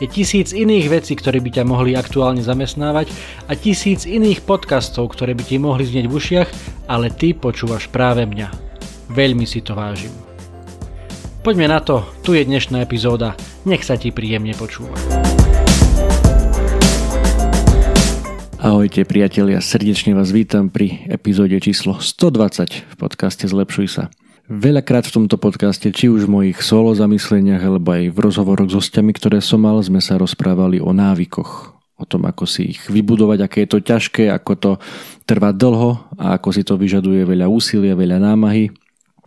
Je tisíc iných vecí, ktoré by ťa mohli aktuálne zamestnávať a tisíc iných podcastov, ktoré by ti mohli znieť v ušiach, ale ty počúvaš práve mňa. Veľmi si to vážim. Poďme na to, tu je dnešná epizóda, nech sa ti príjemne počúva. Ahojte priatelia, srdečne vás vítam pri epizóde číslo 120 v podcaste Zlepšuj sa. Veľakrát v tomto podcaste, či už v mojich solo zamysleniach, alebo aj v rozhovoroch s hostiami, ktoré som mal, sme sa rozprávali o návykoch. O tom, ako si ich vybudovať, aké je to ťažké, ako to trvá dlho a ako si to vyžaduje veľa úsilia, veľa námahy.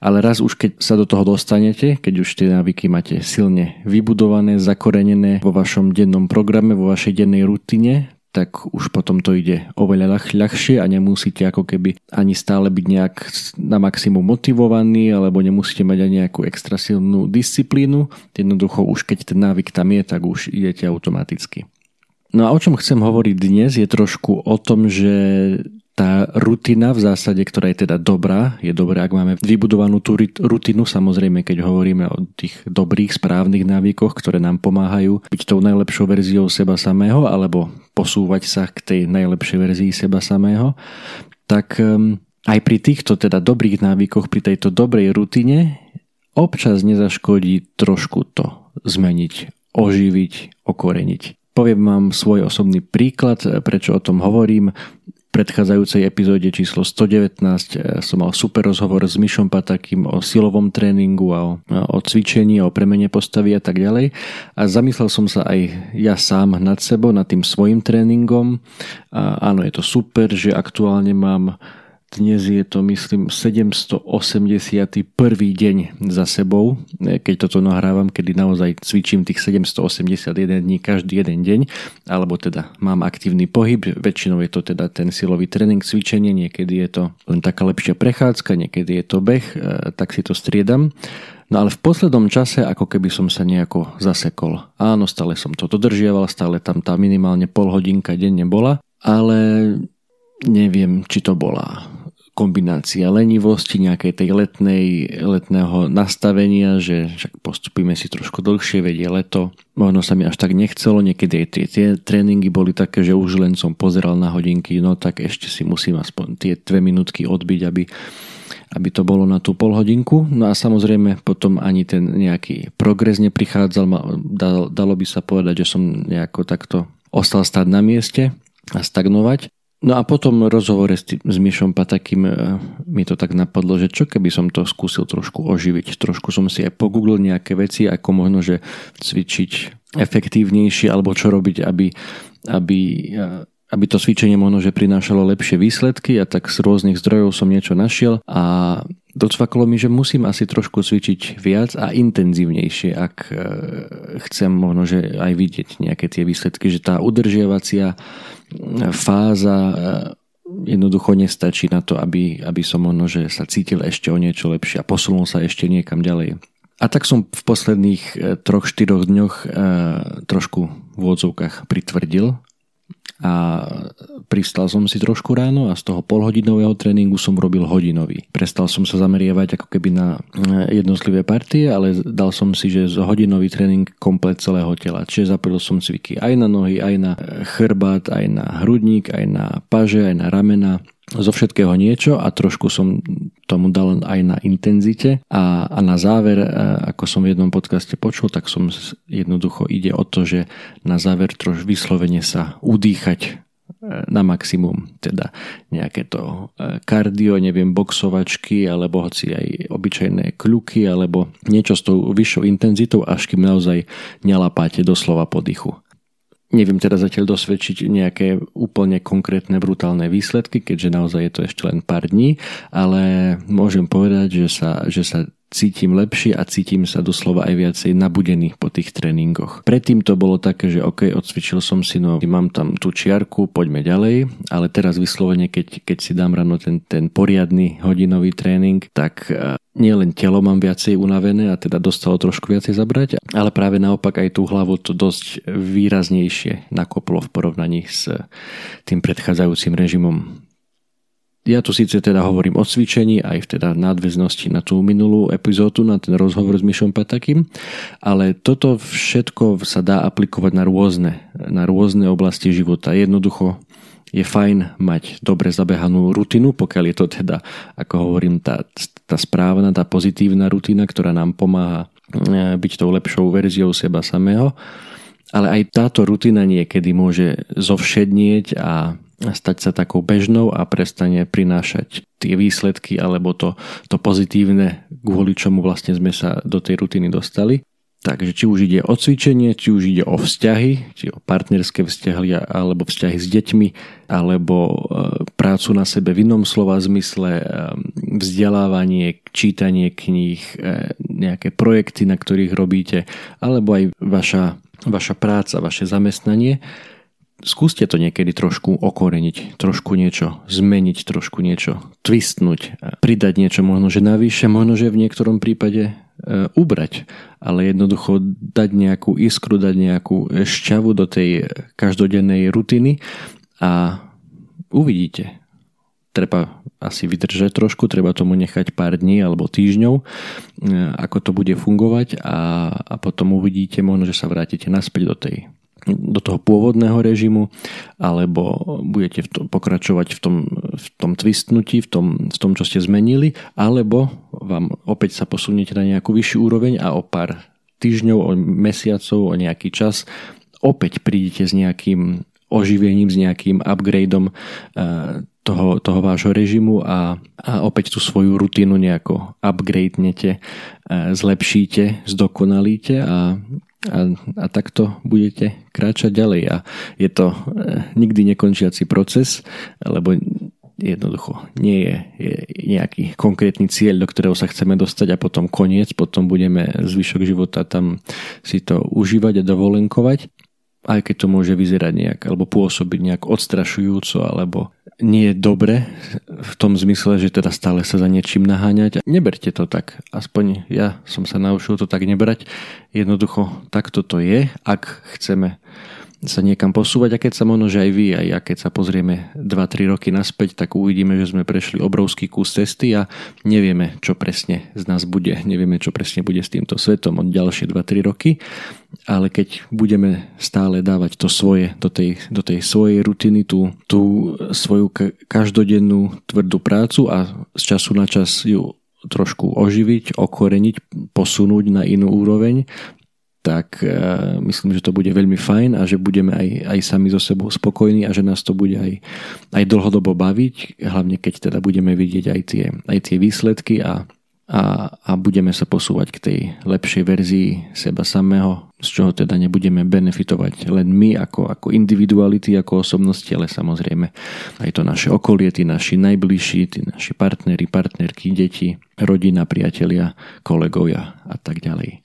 Ale raz už keď sa do toho dostanete, keď už tie návyky máte silne vybudované, zakorenené vo vašom dennom programe, vo vašej dennej rutine, tak už potom to ide oveľa ľah, ľahšie a nemusíte ako keby ani stále byť nejak na maximum motivovaní alebo nemusíte mať ani nejakú extra silnú disciplínu. Jednoducho už keď ten návyk tam je, tak už idete automaticky. No a o čom chcem hovoriť dnes je trošku o tom, že tá rutina v zásade, ktorá je teda dobrá, je dobré, ak máme vybudovanú tú rutinu, samozrejme, keď hovoríme o tých dobrých, správnych návykoch, ktoré nám pomáhajú byť tou najlepšou verziou seba samého, alebo posúvať sa k tej najlepšej verzii seba samého, tak um, aj pri týchto teda dobrých návykoch, pri tejto dobrej rutine, občas nezaškodí trošku to zmeniť, oživiť, okoreniť. Poviem vám svoj osobný príklad, prečo o tom hovorím predchádzajúcej epizóde číslo 119 eh, som mal super rozhovor s Mišom Patakým o silovom tréningu a o, o cvičení, o premene postavy a tak ďalej. A zamyslel som sa aj ja sám nad sebou, nad tým svojim tréningom. A áno, je to super, že aktuálne mám dnes je to, myslím, 781. deň za sebou, keď toto nahrávam, kedy naozaj cvičím tých 781 dní každý jeden deň, alebo teda mám aktívny pohyb, väčšinou je to teda ten silový tréning, cvičenie, niekedy je to len taká lepšia prechádzka, niekedy je to beh, e, tak si to striedam. No ale v poslednom čase ako keby som sa nejako zasekol. Áno, stále som to dodržiaval, stále tam tá minimálne pol hodinka denne bola, ale neviem, či to bola kombinácia lenivosti, nejakej tej letnej, letného nastavenia, že však postupíme si trošku dlhšie, vedie leto. Možno sa mi až tak nechcelo, niekedy tie, tie tréningy boli také, že už len som pozeral na hodinky, no tak ešte si musím aspoň tie dve minútky odbiť, aby, aby to bolo na tú polhodinku. No a samozrejme potom ani ten nejaký progres neprichádzal, dalo by sa povedať, že som nejako takto ostal stať na mieste a stagnovať. No a potom rozhovore s, tým, s Mišom Patakým e, mi to tak napadlo, že čo keby som to skúsil trošku oživiť. Trošku som si aj pogooglil nejaké veci, ako možno, že cvičiť efektívnejšie, alebo čo robiť, aby, aby, e, aby to cvičenie možno, že prinášalo lepšie výsledky a tak z rôznych zdrojov som niečo našiel a docvaklo mi, že musím asi trošku cvičiť viac a intenzívnejšie, ak e, chcem možno, že aj vidieť nejaké tie výsledky, že tá udržiavacia fáza e, jednoducho nestačí na to, aby, aby som možno, že sa cítil ešte o niečo lepšie a posunul sa ešte niekam ďalej. A tak som v posledných e, troch, štyroch dňoch e, trošku v odzovkách pritvrdil a pristal som si trošku ráno a z toho polhodinového tréningu som robil hodinový. Prestal som sa zameriavať ako keby na eh, jednotlivé partie, ale dal som si, že hodinový tréning komplet celého tela. Čiže zapojil som cviky aj na nohy, aj na chrbát, aj na hrudník, aj na paže, aj na ramena zo všetkého niečo a trošku som tomu dal aj na intenzite a, a na záver, e, ako som v jednom podcaste počul, tak som jednoducho ide o to, že na záver troš vyslovene sa udýchať na maximum, teda nejaké to e, kardio, neviem, boxovačky, alebo hoci aj obyčajné kľuky, alebo niečo s tou vyššou intenzitou, až kým naozaj nelapáte doslova po dychu. Neviem teda zatiaľ dosvedčiť nejaké úplne konkrétne brutálne výsledky, keďže naozaj je to ešte len pár dní, ale môžem povedať, že sa, že sa cítim lepšie a cítim sa doslova aj viacej nabudený po tých tréningoch. Predtým to bolo také, že ok, odcvičil som si, no mám tam tú čiarku, poďme ďalej, ale teraz vyslovene, keď, keď si dám ráno ten, ten poriadny hodinový tréning, tak e, nielen telo mám viacej unavené a teda dostalo trošku viacej zabrať, ale práve naopak aj tú hlavu to dosť výraznejšie nakoplo v porovnaní s tým predchádzajúcim režimom ja tu síce teda hovorím o cvičení, aj v teda nadväznosti na tú minulú epizódu, na ten rozhovor s Myšom Patakým, ale toto všetko sa dá aplikovať na rôzne, na rôzne oblasti života. Jednoducho je fajn mať dobre zabehanú rutinu, pokiaľ je to teda, ako hovorím, tá, tá správna, tá pozitívna rutina, ktorá nám pomáha e, byť tou lepšou verziou seba samého. Ale aj táto rutina niekedy môže zovšednieť a stať sa takou bežnou a prestane prinášať tie výsledky alebo to, to pozitívne, kvôli čomu vlastne sme sa do tej rutiny dostali. Takže či už ide o cvičenie, či už ide o vzťahy, či o partnerské vzťahy alebo vzťahy s deťmi, alebo e, prácu na sebe v inom slova zmysle, e, vzdelávanie, čítanie kníh, e, nejaké projekty, na ktorých robíte, alebo aj vaša, vaša práca, vaše zamestnanie skúste to niekedy trošku okoreniť, trošku niečo zmeniť, trošku niečo twistnúť, pridať niečo možno, že navyše, možno, že v niektorom prípade e, ubrať, ale jednoducho dať nejakú iskru, dať nejakú šťavu do tej každodennej rutiny a uvidíte. Treba asi vydržať trošku, treba tomu nechať pár dní alebo týždňov, e, ako to bude fungovať a, a potom uvidíte možno, že sa vrátite naspäť do tej do toho pôvodného režimu, alebo budete v tom, pokračovať v tom, v tom twistnutí, v tom, v tom, čo ste zmenili, alebo vám opäť sa posuniete na nejakú vyššiu úroveň a o pár týždňov, o mesiacov, o nejaký čas opäť prídete s nejakým oživením, s nejakým upgradeom eh, toho, toho vášho režimu a, a opäť tú svoju rutinu nejako upgradenete, eh, zlepšíte, zdokonalíte a a, a takto budete kráčať ďalej. A je to e, nikdy nekončiaci proces, lebo jednoducho nie je, je nejaký konkrétny cieľ, do ktorého sa chceme dostať a potom koniec, potom budeme zvyšok života tam si to užívať a dovolenkovať aj keď to môže vyzerať nejak, alebo pôsobiť nejak odstrašujúco, alebo nie je dobre v tom zmysle, že teda stále sa za niečím naháňať. Neberte to tak. Aspoň ja som sa naučil to tak nebrať. Jednoducho takto to je, ak chceme sa niekam posúvať a keď sa možno, že aj vy, aj ja, keď sa pozrieme 2-3 roky naspäť, tak uvidíme, že sme prešli obrovský kus cesty a nevieme, čo presne z nás bude, nevieme, čo presne bude s týmto svetom od ďalšie 2-3 roky, ale keď budeme stále dávať to svoje do tej, do tej svojej rutiny, tú, tú svoju každodennú tvrdú prácu a z času na čas ju trošku oživiť, okoreniť, posunúť na inú úroveň, tak uh, myslím, že to bude veľmi fajn a že budeme aj, aj sami so sebou spokojní a že nás to bude aj, aj dlhodobo baviť, hlavne keď teda budeme vidieť aj tie, aj tie výsledky a, a, a budeme sa posúvať k tej lepšej verzii seba samého, z čoho teda nebudeme benefitovať len my ako, ako individuality, ako osobnosti, ale samozrejme aj to naše okolie, tí naši najbližší, tí naši partnery, partnerky, deti, rodina, priatelia, kolegovia a tak ďalej.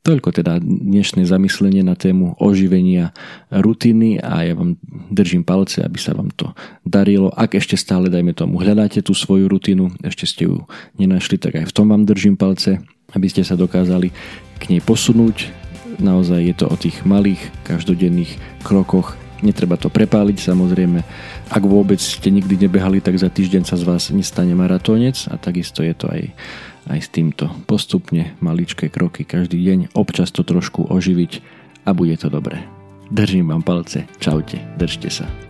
Toľko teda dnešné zamyslenie na tému oživenia rutiny a ja vám držím palce, aby sa vám to darilo. Ak ešte stále, dajme tomu, hľadáte tú svoju rutinu, ešte ste ju nenašli, tak aj v tom vám držím palce, aby ste sa dokázali k nej posunúť. Naozaj je to o tých malých každodenných krokoch. Netreba to prepáliť samozrejme. Ak vôbec ste nikdy nebehali, tak za týždeň sa z vás nestane maratónec a takisto je to aj aj s týmto postupne maličké kroky každý deň, občas to trošku oživiť a bude to dobré. Držím vám palce, čaute, držte sa.